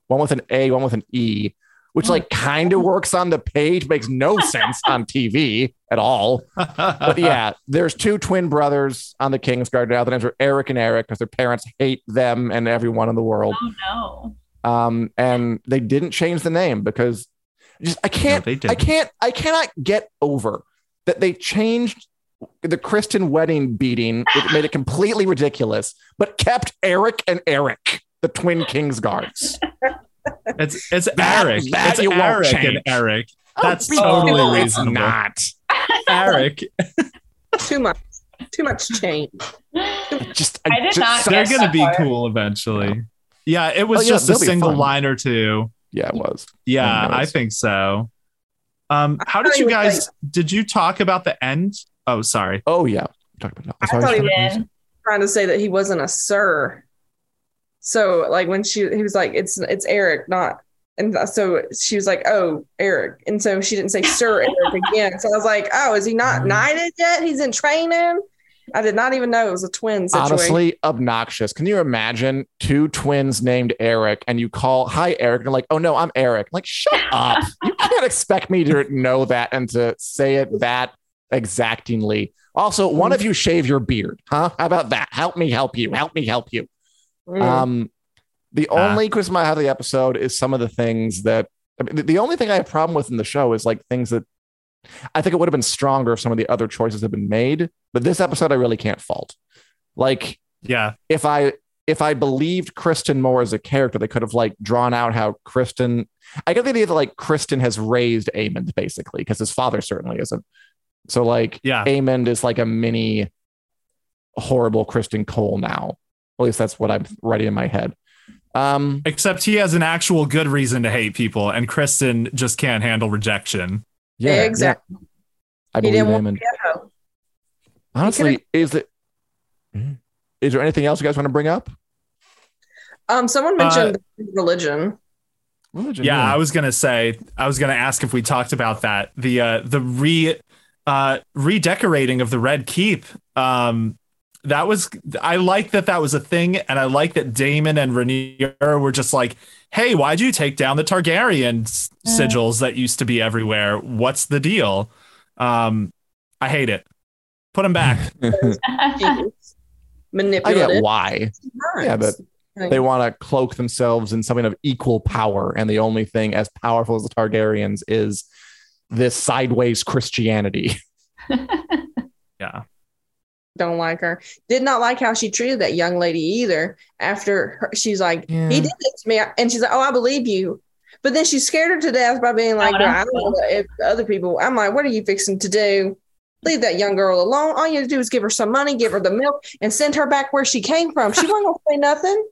one with an A, one with an E, which like kind of [laughs] works on the page, makes no sense on TV at all. But [laughs] yeah, there's two twin brothers on the Kingsguard now. The names are Eric and Eric because their parents hate them and everyone in the world. oh no. Um, and they didn't change the name because just I can't they I can't I cannot get over that they changed the Criston wedding beating. It made it completely ridiculous, but kept Eric and Eric, the twin Kingsguards. [laughs] It's it's That- Eric. that it's you won't Eric and Eric. That's Oh, totally no, reasonable. not. Eric. [laughs] Too much. Too much change. Just I did just- not so- They're gonna be that part. cool eventually. Yeah, it was Oh, yeah, just a single line or two. Yeah, it was. Yeah, Who knows? I think so. Um, how did you he was guys? Did you talk about the end? Oh, sorry. Oh yeah. Talk about That. I thought he sorry. Yeah. trying to say that he wasn't a sir. So like when she he was like it's it's Eric not and so she was like oh Eric and so she didn't say Sir Eric [laughs] again. So I was like oh is he not mm-hmm. knighted yet? He's in training. I did not even know it was a twin situation. honestly obnoxious. Can you imagine two twins named Eric and you call hi Eric and they're like, oh no, I'm Eric. like, shut up. you can't expect me to know that and to say it that exactingly. Also, one mm-hmm. of you shave your beard, huh? How about that? Help me help you. Help me help you. Mm. Um, the Ah. only criticism I have of the episode is some of the things that I mean, the- only thing I have a problem with in the show is like things that I think it would have been stronger if some of the other choices had been made. But this episode, I really can't fault. Like Yeah, if I if I believed Criston more as a character, they could have like drawn out how Criston. I get the idea that like Criston has raised Aemond basically because his father certainly isn't. So like yeah. Aemond is like a mini horrible Criston Cole now. At least that's what I'm writing in my head. Um, Except he has an actual good reason to hate people, and Criston just can't handle rejection. yeah, Yeah, exactly. yeah. I believe didn't want Aemond. to be a hoe. Honestly, is it? Is there anything else you guys want to bring up? Um, someone mentioned religion. Religion, Yeah, I was gonna say, I was gonna ask if we talked about that. The uh the re uh redecorating of the Red Keep. Um that was I like that that was a thing, and I like that Daemon and Rhaenyra were just like, "Hey, why'd you take down the Targaryen s- sigils that used to be everywhere? What's the deal?" Um, I hate it. Put them back. Manipulative. [laughs] [laughs] I get why. Yeah, but they want to cloak themselves in something of equal power and the only thing as powerful as the targaryens is this sideways christianity [laughs] yeah. Don't like her. Did not like how she treated that young lady either. After her, she's like, Yeah. he did this to me, and she's like, oh, I believe you. But then she scared her to death by being like, Oh, "Well, I don't know if other people. I'm like, what are you fixing to do? Leave that young girl alone. All you have to do is give her some money, give her the milk, and send her back where she came from. She wasn't gonna say [laughs] nothing.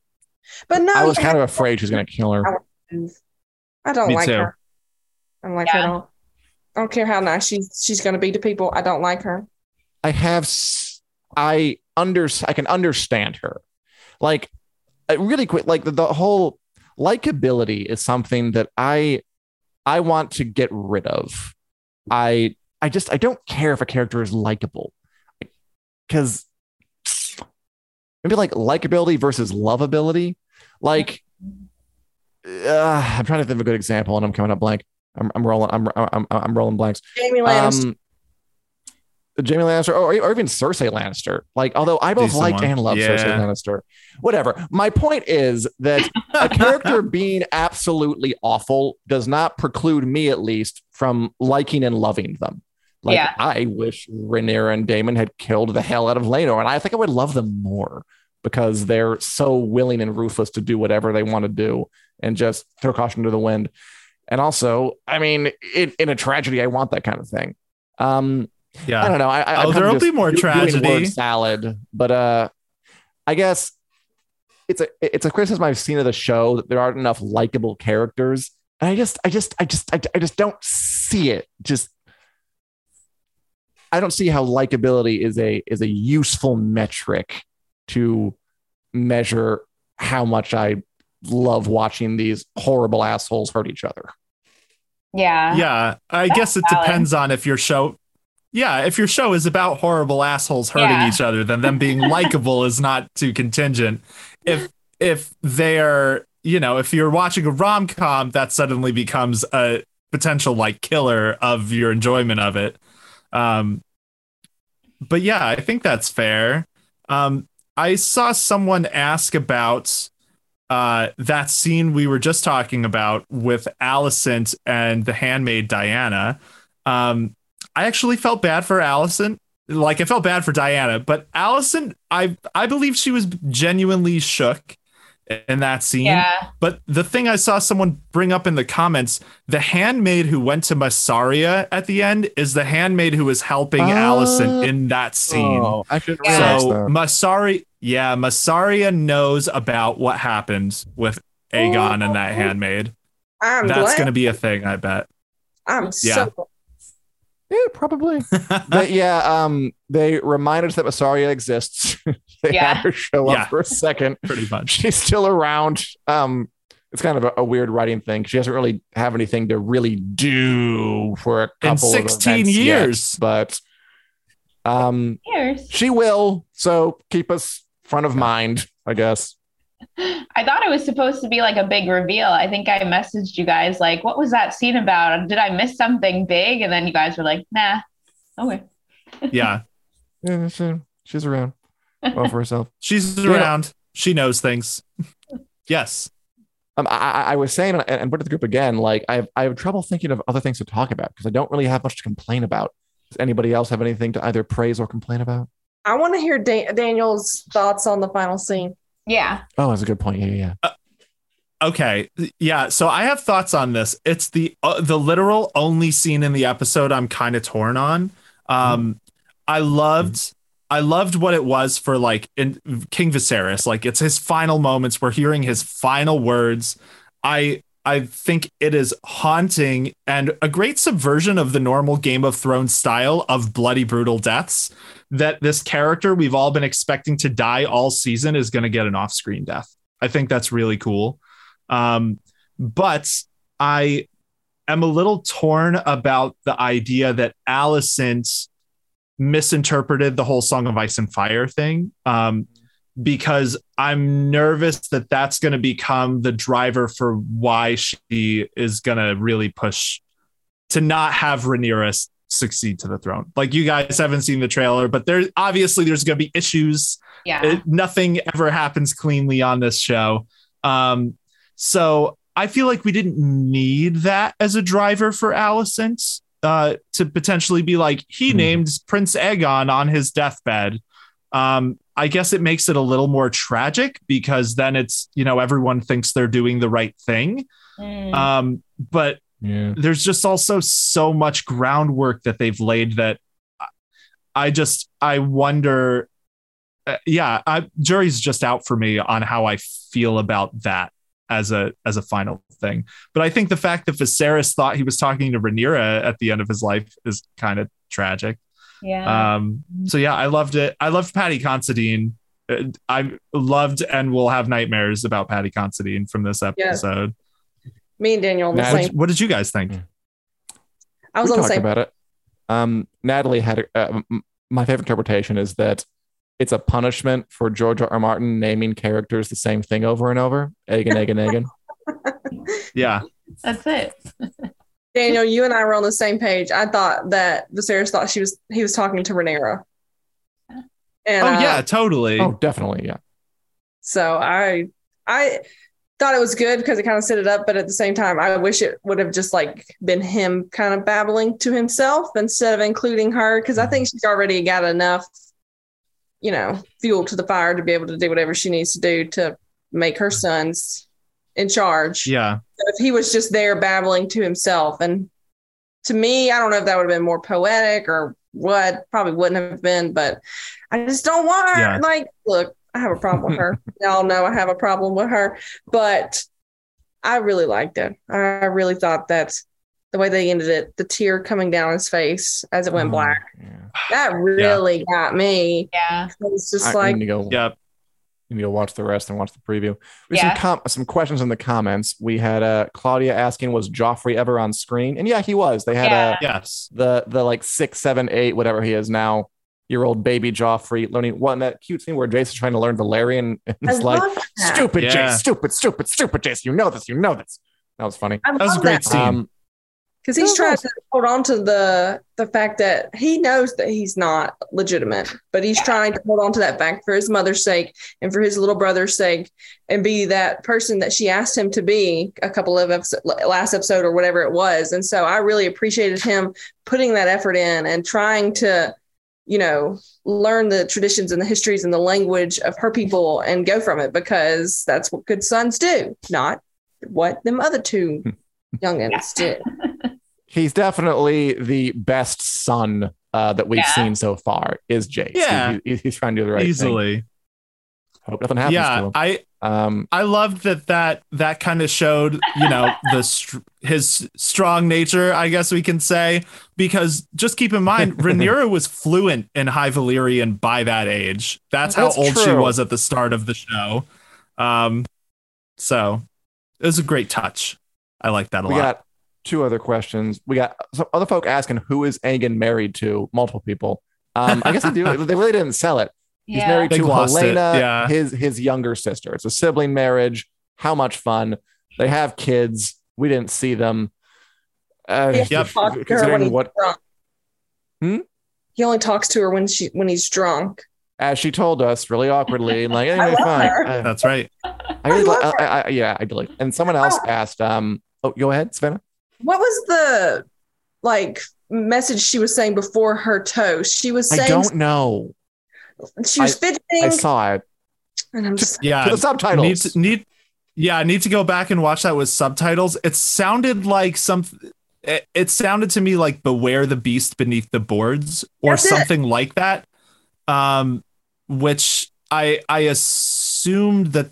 But no, i was kind of afraid she was going to kill her I don't Me like too. her. I don't like her Yeah. at all. I don't care how nice she's she's gonna be to people. I don't like her. i have s- i under i can understand her. Like uh, really quick like the, the whole likability is something that i i want to get rid of. I i just i don't care if a character is likable. Because maybe like likability versus lovability like uh, i'm trying to think of a good example and i'm coming up blank. I'm, I'm rolling I'm, I'm i'm rolling blanks. Jaime Lannister. um, Jaime Lannister or, or even Cersei Lannister. Like, although I both Decent liked one. and loved Yeah. Cersei Lannister. Whatever. My point is that a [laughs] character being absolutely awful does not preclude me, at least, from liking and loving them. Like, Yeah. I wish Rhaenyra and Daemon had killed the hell out of Laenor, and I think I would love them more because they're so willing and ruthless to do whatever they want to do and just throw caution to the wind. And also, I mean, in, in a tragedy, I want that kind of thing. Um, I don't know. I, I, Oh, there'll be more do- doing tragedy. word salad, but uh, I guess it's a it's a criticism I've seen of the show that there aren't enough likable characters, and I just I just I just I, I just don't see it. Just I don't see how likability is a is a useful metric to measure how much I love watching these horrible assholes hurt each other. Yeah. Yeah. I That's guess it valid. depends on if your show. Yeah, if your show is about horrible assholes hurting Yeah. each other, then them being [laughs] likable is not too contingent. If if they're, you know, if you're watching a rom com, that suddenly becomes a potential like killer of your enjoyment of it. Um, but yeah, I think that's fair. Um, I saw someone ask about uh, that scene we were just talking about with Alicent and the handmaid Dyana. Um, I actually felt bad for Alicent. Like I felt bad for Dyana, but Alicent, I I believe she was genuinely shook in that scene. Yeah. But the thing I saw someone bring up in the comments, the handmaid who went to Mysaria at the end is the handmaid who was helping Oh. Alicent in that scene. Oh, I should Yeah. So that. Masari, yeah, Mysaria knows about what happened with Aegon and that oh. handmaid. I'm That's glad. going to be a thing, I bet. I'm Yeah. so Yeah, probably. but [laughs] yeah, um, they reminded us that Mysaria exists. [laughs] they Yeah. had her show up Yeah. for a second. Pretty much. She's still around. Um, it's kind of a, a weird writing thing. She doesn't really have anything to really do for a In couple 16 of events yet, years. but um, Years. she will. So keep us front of mind, I guess. I thought it was supposed to be like a big reveal. I think I messaged you guys like, "What was that scene about? Did I miss something big?" And then you guys were like, "Nah." Okay. [laughs] Yeah. Yeah, she, she's around. Well for herself. [laughs] She's Yeah. around. She knows things. yes. Um, I, I- I was saying, and, and put it to the group again, like I have, I have trouble thinking of other things to talk about because I don't really have much to complain about. Does anybody else have anything to either praise or complain about? I want to hear da- Daniel's thoughts on the final scene. Yeah. Oh, that's a good point. Yeah, yeah, yeah. Okay. Yeah. So I have thoughts on this. It's the uh, the literal only scene in the episode I'm kind of torn on. Um, I loved I loved what it was for like in King Viserys. Like it's his final moments. We're hearing his final words. I I think it is haunting and a great subversion of the normal Game of Thrones style of bloody brutal deaths. That this character we've all been expecting to die all season is going to get an off-screen death. I think that's really cool. Um, but I am a little torn about the idea that Alicent misinterpreted the whole Song of Ice and Fire thing. Um, because I'm nervous that that's going to become the driver for why she is going to really push to not have Rhaenyra succeed to the throne. Like you guys haven't seen the trailer, but there obviously there's going to be issues Yeah. it, nothing ever happens cleanly on this show. Um, so I feel like we didn't need that as a driver for Alicent uh, to potentially be like, he Mhm. named Prince Aegon on his deathbed. Um, I guess it makes it a little more tragic because then it's, you know, everyone thinks they're doing the right thing. Mm. Um, but Yeah. there's just also so much groundwork that they've laid that I just I wonder. uh, yeah, I, jury's just out for me on how I feel about that as a as a final thing. But I think the fact that Viserys thought he was talking to Rhaenyra at the end of his life is kind of tragic. yeah. Um, so yeah, I loved it. I loved Paddy Considine. Uh, I loved and will have nightmares about Paddy Considine from this episode. Me and Daniel on the same. What did you guys think? I was we on the talked same. about it. Um, Natalie had a, uh, m- my favorite interpretation is that it's a punishment for George R. R. Martin naming characters the same thing over and over. Aegon, Aegon, Aegon. [laughs] Yeah. That's it. [laughs] Daniel, you and I were on the same page. I thought that Viserys thought she was he was talking to Rhaenyra. And, oh uh, yeah, totally. Oh, definitely. Yeah. So I I thought it was good because it kind of set it up, but at the same time, I wish it would have just like been him kind of babbling to himself instead of including her because I think mm-hmm. she's already got enough, you know, fuel to the fire to be able to do whatever she needs to do to make her sons in charge. Yeah. But if he was just there babbling to himself, and to me, I don't know if that would have been more poetic or what. Probably wouldn't have been, but I just don't want her. Yeah. Like, look, I have a problem with her. [laughs] Y'all know I have a problem with her, but I really liked it. I really thought that the way they ended it, the tear coming down his face as it went Oh, black, Yeah. that really got me. Yeah. It was just I like, need to go. Yep. You need watch the rest and watch the preview. We Yeah. some com- some questions in the comments. We had uh, Claudia asking, "Was Joffrey ever on screen?" And yeah, he was. They had Yeah. uh, Yes. the the like six, seven, eight, whatever he is now, year old baby Joffrey learning one that cute scene where Jason's trying to learn Valyrian and I it's like stupid Yeah. Jace, stupid, stupid, stupid Jace. You know this. You know this. That was funny. I That was a love great scene. Um, because he's trying to hold on to the the fact that he knows that he's not legitimate, but he's trying to hold on to that fact for his mother's sake and for his little brother's sake, and be that person that she asked him to be a couple of episode, last episode or whatever it was. And so I really appreciated him putting that effort in and trying to, you know, learn the traditions and the histories and the language of her people and go from it because that's what good sons do, not what them other two youngins did. [laughs] he's definitely the best son uh, that we've Yeah. seen so far. Is Jace? Yeah. He- he- he's trying to do the right thing. Easily. Hope nothing happens to Yeah. him. I Um, I loved that that that kind of showed, you know, the str- his strong nature, I guess we can say, because just keep in mind, [laughs] Rhaenyra was fluent in High Valyrian by that age. That's how That's old she was at the start of the show. Um, so it was a great touch. I like that a we lot. got two other questions. We got some other folk asking who is Aegon married to? Multiple people. Um, I guess they do. [laughs] they really didn't sell it. He's Yeah. married They to Helaena, yeah. his his younger sister. It's a sibling marriage. How much fun! They have kids. We didn't see them. Uh, He only Yep. talks to her when Considering he's what, drunk. Hmm? He only talks to her when she when he's drunk. as she told us, really awkwardly, like [laughs] anyway, fine. her. Uh, That's right. I really, love li- I, I, yeah, I do. And someone else asked, um, oh, go ahead, Savannah. What was the like message she was saying before her toast? She was saying, I don't know. She was fidgeting, I saw it. and I'm just Yeah. The subtitles. Need to, need yeah, I need to go back and watch that with subtitles. It sounded like some it, it sounded to me like beware the beast beneath the boards or That's it. something like that. Um which I I assumed that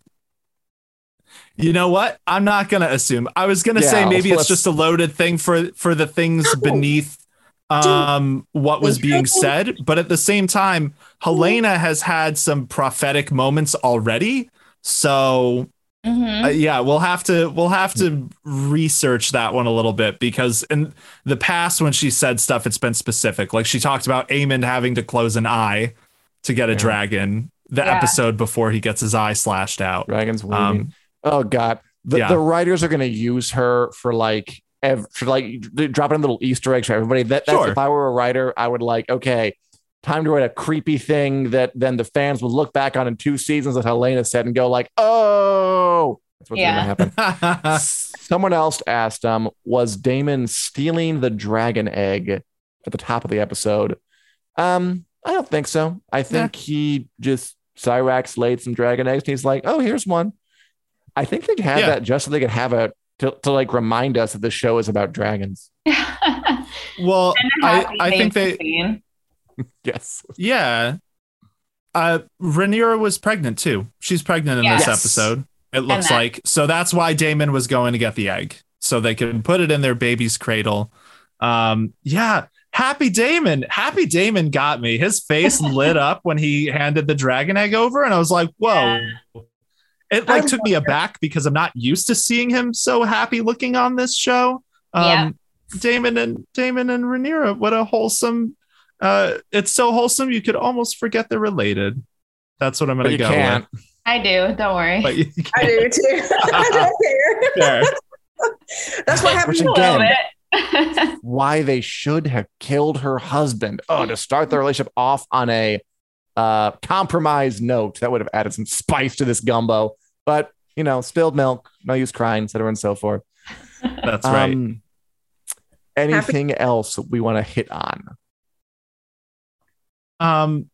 you know what? I'm not gonna assume. I was gonna say Yeah, maybe it's just a loaded thing for for the things No. beneath um what was being said but at the same time helaena has had some prophetic moments already so Mhm. uh, yeah we'll have to we'll have to research that one a little bit because in the past when she said stuff it's been specific like she talked about Aemond having to close an eye to get a Yeah. dragon the Yeah. episode before he gets his eye slashed out Dragons weaving. um oh God, the, yeah. the writers are going to use her for like ev- for like d- dropping little Easter eggs for everybody. That that's Sure. if I were a writer, I would like okay. Time to write a creepy thing that then the fans would look back on in two seasons that Helaena said and go like, "Oh, that's what's Yeah. going to happen." [laughs] Someone else asked, um, was Daemon stealing the dragon egg at the top of the episode? Um, I don't think so. I think he just Syrax laid some dragon eggs and he's like, oh, here's one. I think they had Yeah. that just so they could have a to, to like remind us that the show is about dragons. [laughs] well And a I, happy I think they scene. [laughs] Yes. Yeah. Uh Rhaenyra was pregnant too. She's pregnant in this episode. It looks that- like. So that's why Daemon was going to get the egg. So they can put it in their baby's cradle. Um yeah, Happy Daemon. Happy Daemon got me. His face [laughs] lit up when he handed the dragon egg over and I was like, "Whoa." It like took me aback because I'm not used to seeing him so happy looking on this show. Um Yeah. Daemon and Daemon and Rhaenyra, what a wholesome uh it's so wholesome you could almost forget they're related. That's what I'm gonna you go can't. I do. Don't worry. But you I do too. [laughs] I don't care. That's what happens. Again, [laughs] why they should have killed her husband. Oh, to start the relationship off on a uh, compromised note that would have added some spice to this gumbo. But you know, spilled milk, no use crying, etc., and so forth. That's right. Um, anything else we want to hit on? Um,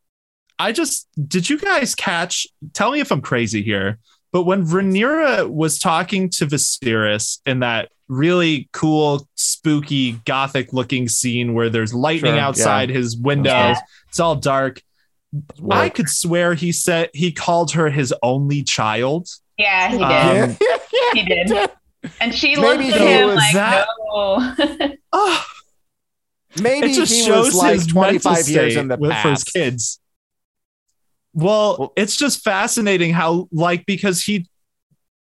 I just did you guys catch? Tell me if I'm crazy here, but when Rhaenyra was talking to Viserys in that really cool, spooky, gothic-looking scene where there's lightning Sure, outside his windows, Yeah. it's all dark. I could swear he said he called her his only child. yeah, he did. Um, He did. [laughs] And she Maybe looked at him like, that- no. Oh, [laughs] Maybe it just he shows was like his mental 25 years in the with, for his past. kids. Well, Well- it's just fascinating how, like, because he,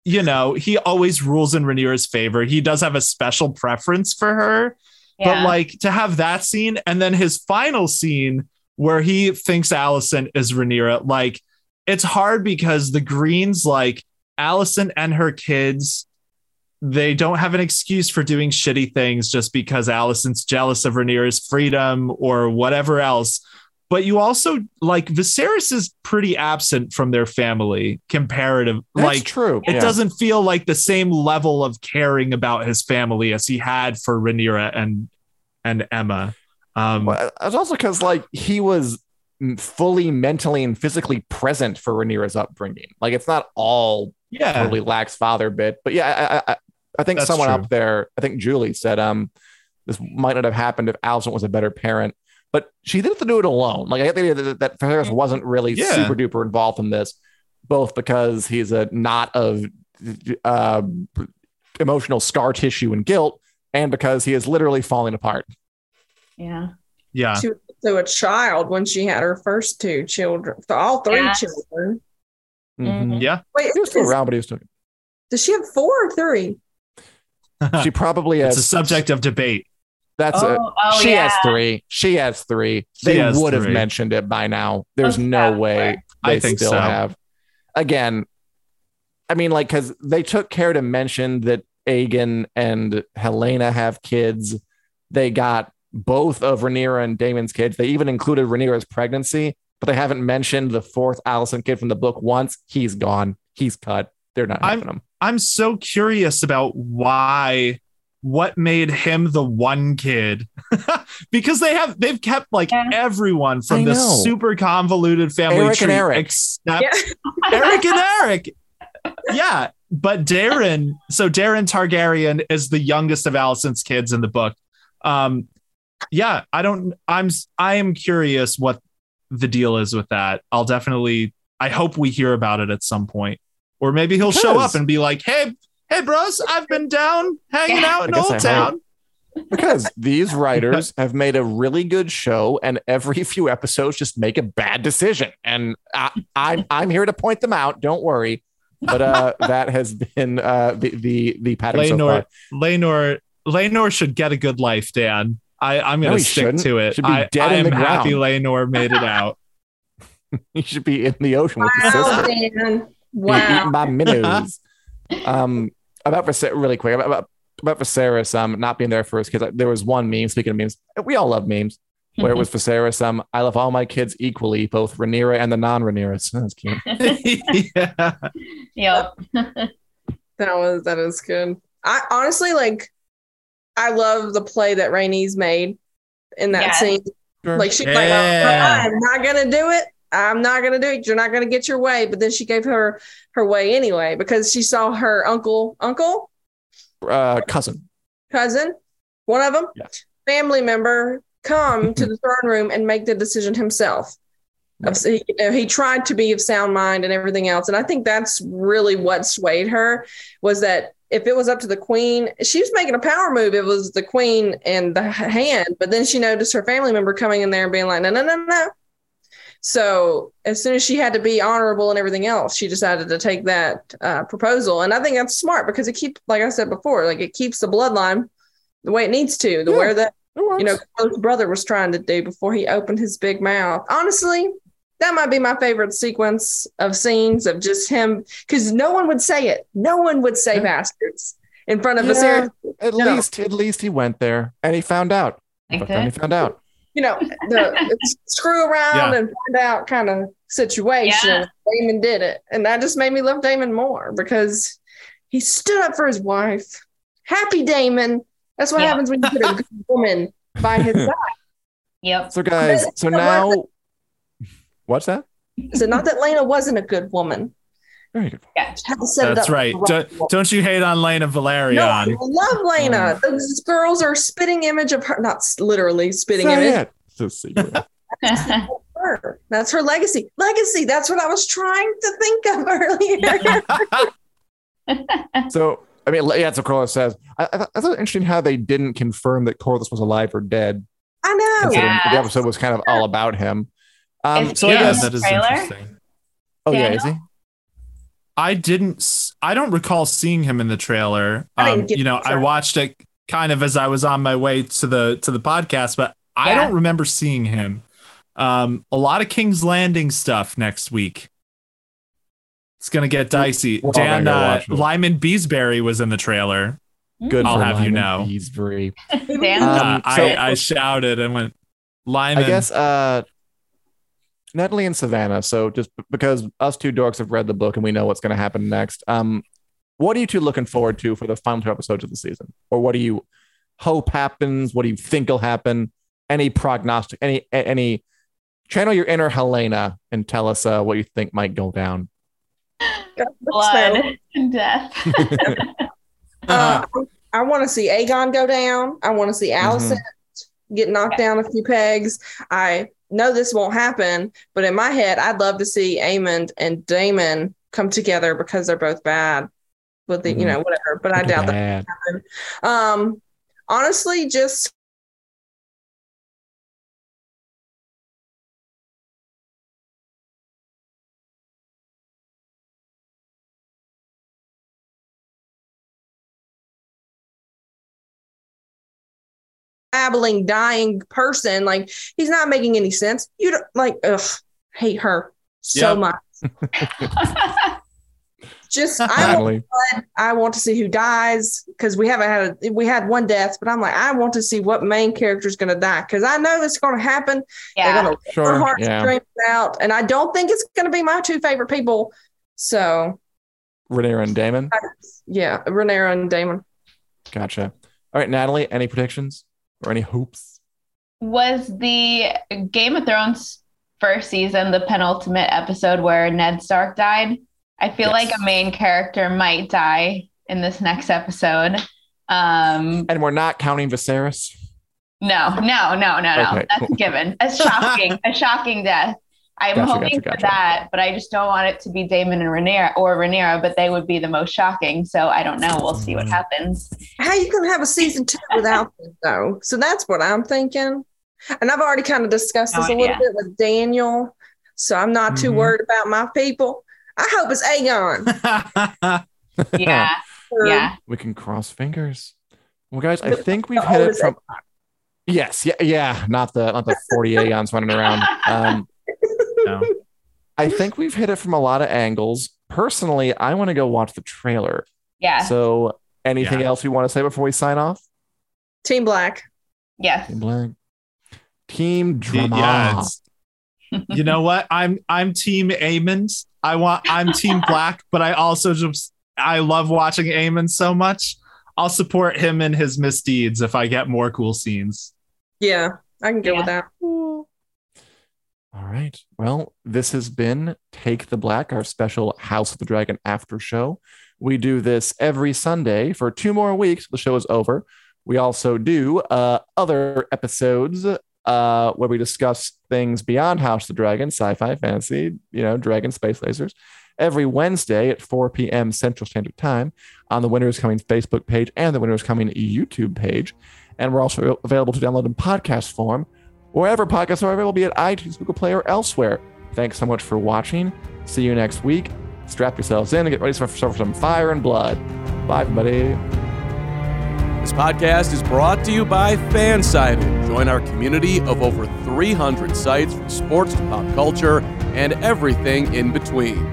you know, he always rules in Rhaenyra's favor. He does have a special preference for her, but like to have that scene and then his final scene where he thinks Alicent is Rhaenyra, like, it's hard because the Greens, like, Alicent and her kids they don't have an excuse for doing shitty things just because Alicent's jealous of Rhaenyra's freedom or whatever else. But you also like Viserys is pretty absent from their family comparative. That's like true. it yeah. doesn't feel like the same level of caring about his family as he had for Rhaenyra and and Aemma. Um, Well, it's also because like he was fully mentally and physically present for Rhaenyra's upbringing. Like it's not all yeah, totally lacks father bit, but yeah, I, I, I think That's someone true. up there, I think Julie said, um, this might not have happened if Alicent was a better parent, but she didn't have to do it alone. Like I get the idea that, that Ferris wasn't really Yeah. super duper involved in this, both because he's a knot of uh, emotional scar tissue and guilt, and because he is literally falling apart. Yeah. yeah. She was also a child when she had her first two children, all three Yes. children. Mhm. Yeah. Wait, He was still is- around, but he was still. does she have four or three? [laughs] She probably has. it's a subject of debate. That's Oh, a, oh, she yeah. has three. She has three. She they has would have mentioned it by now. There's Oh, no yeah. way I they think still so. have. Again, I mean, like, because they took care to mention that Aegon and Helaena have kids. They got both of Rhaenyra and Daemon's kids. They even included Rhaenyra's pregnancy, but they haven't mentioned the fourth Alicent kid from the book once. He's gone. He's cut. They're not I'm- having him. I'm so curious about why what made him the one kid [laughs] because they have they've kept like Yeah. everyone from this know. super convoluted family Eric and tree Eric. except Yeah. [laughs] Eric and Eric. Yeah, but Daeron, so Daeron Targaryen is the youngest of Alicent's kids in the book. Um yeah, I don't I'm I am curious what the deal is with that. I'll definitely I hope we hear about it at some point. Or maybe he'll show up and be like, "Hey, hey bros, I've been down hanging Yeah. out in I Old I heard. Town." because [laughs] these writers [laughs] have made a really good show and every few episodes just make a bad decision and I, I'm, I'm here to point them out don't worry but uh, [laughs] that has been uh, the, the the pattern so Laenor, far Laenor, Laenor should get a good life, Dan. I, I'm gonna he stick shouldn't. to it. Should be I, dead I in am the happy ground. Laenor made it out. [laughs] you should be in the ocean with his Wow, sister Dan. Be Wow. eaten by minnows [laughs] um about Viser- really quick about, about about Viserys um not being there for his kids there was one meme speaking of memes we all love memes where it was Viserys um I love all my kids equally both Rhaenyra and the non-Rhaenyras [laughs] that's cute yeah. Yep. That was that is good. I honestly like I love the play that Rhaenys made in that Yes. scene. Like she's like, Yeah. I'm not gonna do it. I'm not gonna do it. You're not gonna get your way. But then she gave her her way anyway because she saw her uncle, uncle, uh cousin cousin, one of them, Yeah. family member come to [laughs] the throne room and make the decision himself. Of- He, you know, he tried to be of sound mind and everything else, and I think that's really what swayed her. Was that if it was up to the queen, she was making a power move. It was the queen and the hand, but then she noticed her family member coming in there and being like, "No, no, no, no." So as soon as she had to be honorable and everything else, she decided to take that uh, proposal, and I think that's smart because it keeps, like I said before, like it keeps the bloodline the way it needs to, the Yeah. where that you know brother was trying to do before he opened his big mouth. Honestly, that might be my favorite sequence of scenes of just him because no one would say it. No one would say Yeah. bastards. in front of Yeah, Viserys. At No. least, at least he went there and he found out. Like But then he found out. You know, the [laughs] screw around Yeah. and find out kind of situation. Yeah. Daemon did it. And that just made me love Daemon more because he stood up for his wife. Happy Daemon. That's what Yeah. happens when you put a [laughs] good woman by his side. Yep. So, guys, so now, what's that? So not that Laena wasn't a good woman. Very good. Just had to set it That's right. Don't, don't you hate on Laena Velaryon? No, I love Laena. Oh. Those girls are spitting image of her, not literally spitting image it. It's a secret. her. [laughs] [laughs] That's her legacy. Legacy. That's what I was trying to think of [laughs] earlier. so, I mean, yeah, so Corlys says, I, I, thought, I thought it interesting how they didn't confirm that Corlys was alive or dead. I know. considering Yeah. The episode was kind of all about him. Um, so he I yeah, guess, that is trailer? interesting. oh, yeah, is he? I didn't. I don't recall seeing him in the trailer. Um, you know, I watched it kind of as I was on my way to the to the podcast, but I don't remember seeing him. Um, a lot of King's Landing stuff next week. It's gonna get dicey. We're all gonna Dan uh. Lyman Beesbury was in the trailer. Good I'll for have you know. Beesbury. [laughs] Dan? Um, Uh, so- I, I shouted and went, Lyman. I guess uh, Natalie and Savannah. So just b- because us two dorks have read the book and we know what's going to happen next, um, what are you two looking forward to for the final two episodes of the season? Or what do you hope happens? What do you think will happen? Any prognostic? Any any? Channel your inner Helaena and tell us uh, what you think might go down. Blood and death. [laughs] Uh, I want to see Aegon go down. I want to see Alicent Mm-hmm. get knocked down a few pegs. I know this won't happen, but in my head, I'd love to see Aemond and Daemon come together because they're both bad. But the, you Mhm. know, whatever. But I doubt that. Bad. Um, honestly, just babbling, dying person. Like he's not making any sense. You don't like. Ugh, hate her so Yep. much. [laughs] Just I want I want to see who dies because we haven't had a, we had one death, but I'm like I want to see what main character is going to die because I know it's going to happen. They're yeah. going to rip Sure, our hearts yeah. strings out, and I don't think it's going to be my two favorite people. So Rhaenyra and Daemon. yeah, Rhaenyra and Daemon. Gotcha. All right, Natalie. Any predictions or any hopes? Was the Game of Thrones first season the penultimate episode where Ned Stark died? I feel Yes. like a main character might die in this next episode. Um, And we're not counting Viserys. no, no, no, no, no. Okay, That's cool. a given. [laughs] A shocking, a shocking death. I'm Gotcha, hoping gotcha, for that, but I just don't want it to be Daemon and Rhaenyra or Rhaenyra, but they would be the most shocking. So I don't know. We'll see what Mhm. happens. How you going to have a season two without [laughs] them though? So that's what I'm thinking. And I've already kind of discussed No this a little idea. bit with Daniel, so I'm not too Mhm. worried about my people. I hope it's Aegon. [laughs] Yeah, yeah. We can cross fingers. Well, guys, I think we've hit it from. Yes, yeah, yeah. Not the not the forty Aeons running around. [laughs] Um, No. I think we've hit it from a lot of angles. Personally, I want to go watch the trailer. Yeah. So, anything Yeah. else we want to say before we sign off? Team Black. Yeah. Team Black, Team Drama. it's- [laughs] you know what? I'm I'm Team Aemond. I want I'm Team Black, but I also just I love watching Aemond so much. I'll support him in his misdeeds if I get more cool scenes. Yeah, I can go with Yeah. that. All right. Well, this has been Take the Black, our special House of the Dragon after show. We do this every Sunday for two more weeks. The show is over. We also do uh, other episodes uh, where we discuss things beyond House of the Dragon, sci-fi, fantasy, you know, dragon, space lasers. Every Wednesday at 4 p.m. Central Standard Time on the Winter's Coming Facebook page and the Winter's Coming YouTube page. And we're also available to download in podcast form wherever podcasts are available, be it iTunes, Google Play, or elsewhere. Thanks so much for watching. See you next week. Strap yourselves in and get ready for, some fire and blood. Bye, everybody. This podcast is brought to you by FanSided. Join our community of over 300 sites from sports to pop culture and everything in between.